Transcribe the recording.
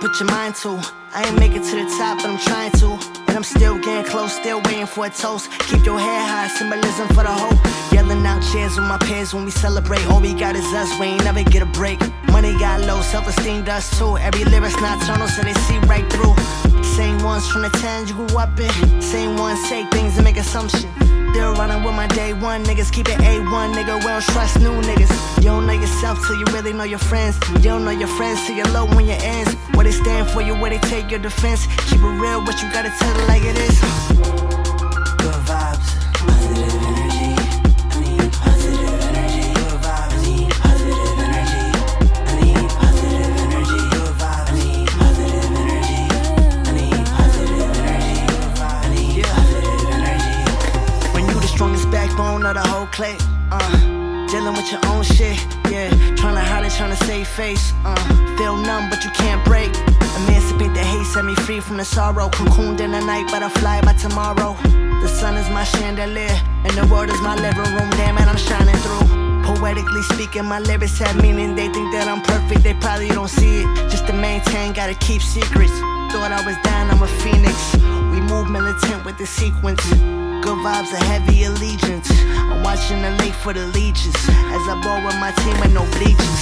put your mind to. I ain't make it to the top, but I'm trying to. And I'm still getting close, still waiting for a toast. Keep your head high, symbolism for the hope. Yelling out cheers with my peers when we celebrate. All we got is us, we ain't never get a break. Money got low, self esteem does too. Every lyric's nocturnal, so they see right through. Same ones from the towns you grew up in. Same ones say things and make assumptions. Still running with my day one niggas. Keep it A1, nigga. We don't trust new niggas. You don't know yourself till you really know your friends. You don't know your friends till you're low when your ends. What they stand for you, where they take your defense. Keep it real, what you gotta tell it like it is. Good vibes, the clique, uh. Dealing with your own shit, yeah. Trying to hide it, trying to save face, uh. Feel numb, but you can't break. Emancipate the hate, set me free from the sorrow. Cocooned in the night, but I fly by tomorrow. The sun is my chandelier, and the world is my living room. Damn it, I'm shining through. Poetically speaking, my lyrics have meaning. They think that I'm perfect, they probably don't see it. Just to maintain, gotta keep secrets. Thought I was down, I'm a phoenix. We move militant with the sequence. Good vibes, a heavy allegiance. I'm watching the lake for the leeches. As I ball with my team with no bleachers.